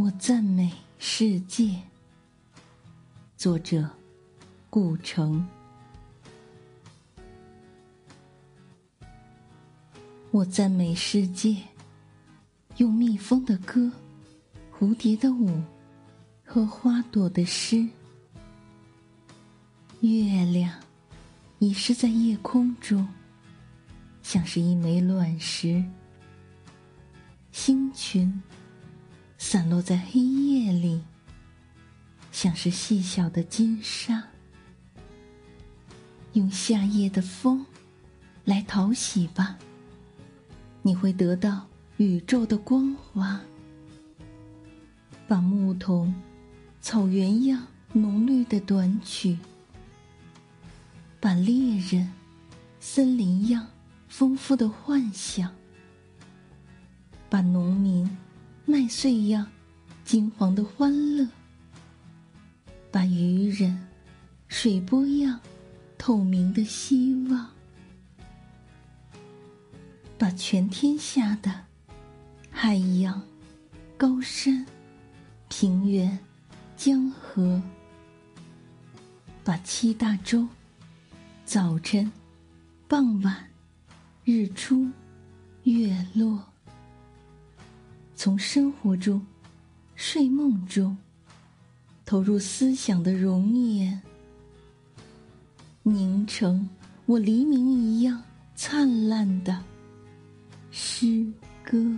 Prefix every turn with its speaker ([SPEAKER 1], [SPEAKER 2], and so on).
[SPEAKER 1] 我赞美世界。作者：顾城。我赞美世界，用蜜蜂的歌、蝴蝶的舞和花朵的诗。月亮已是在夜空中，像是一枚卵石。星群。散落在黑夜里，像是细小的金沙。用夏夜的风来讨喜吧，你会得到宇宙的光华。把牧童草原样浓绿的短曲，把猎人森林样丰富的幻想，把农民。麦穗样金黄的欢乐，把渔人水波样透明的希望，把全天下的海洋、高山、平原、江河，把七大洲、早晨、傍晚、日出、月落。从生活中、睡梦中，投入思想的容颜，凝成我黎明一样灿烂的诗歌。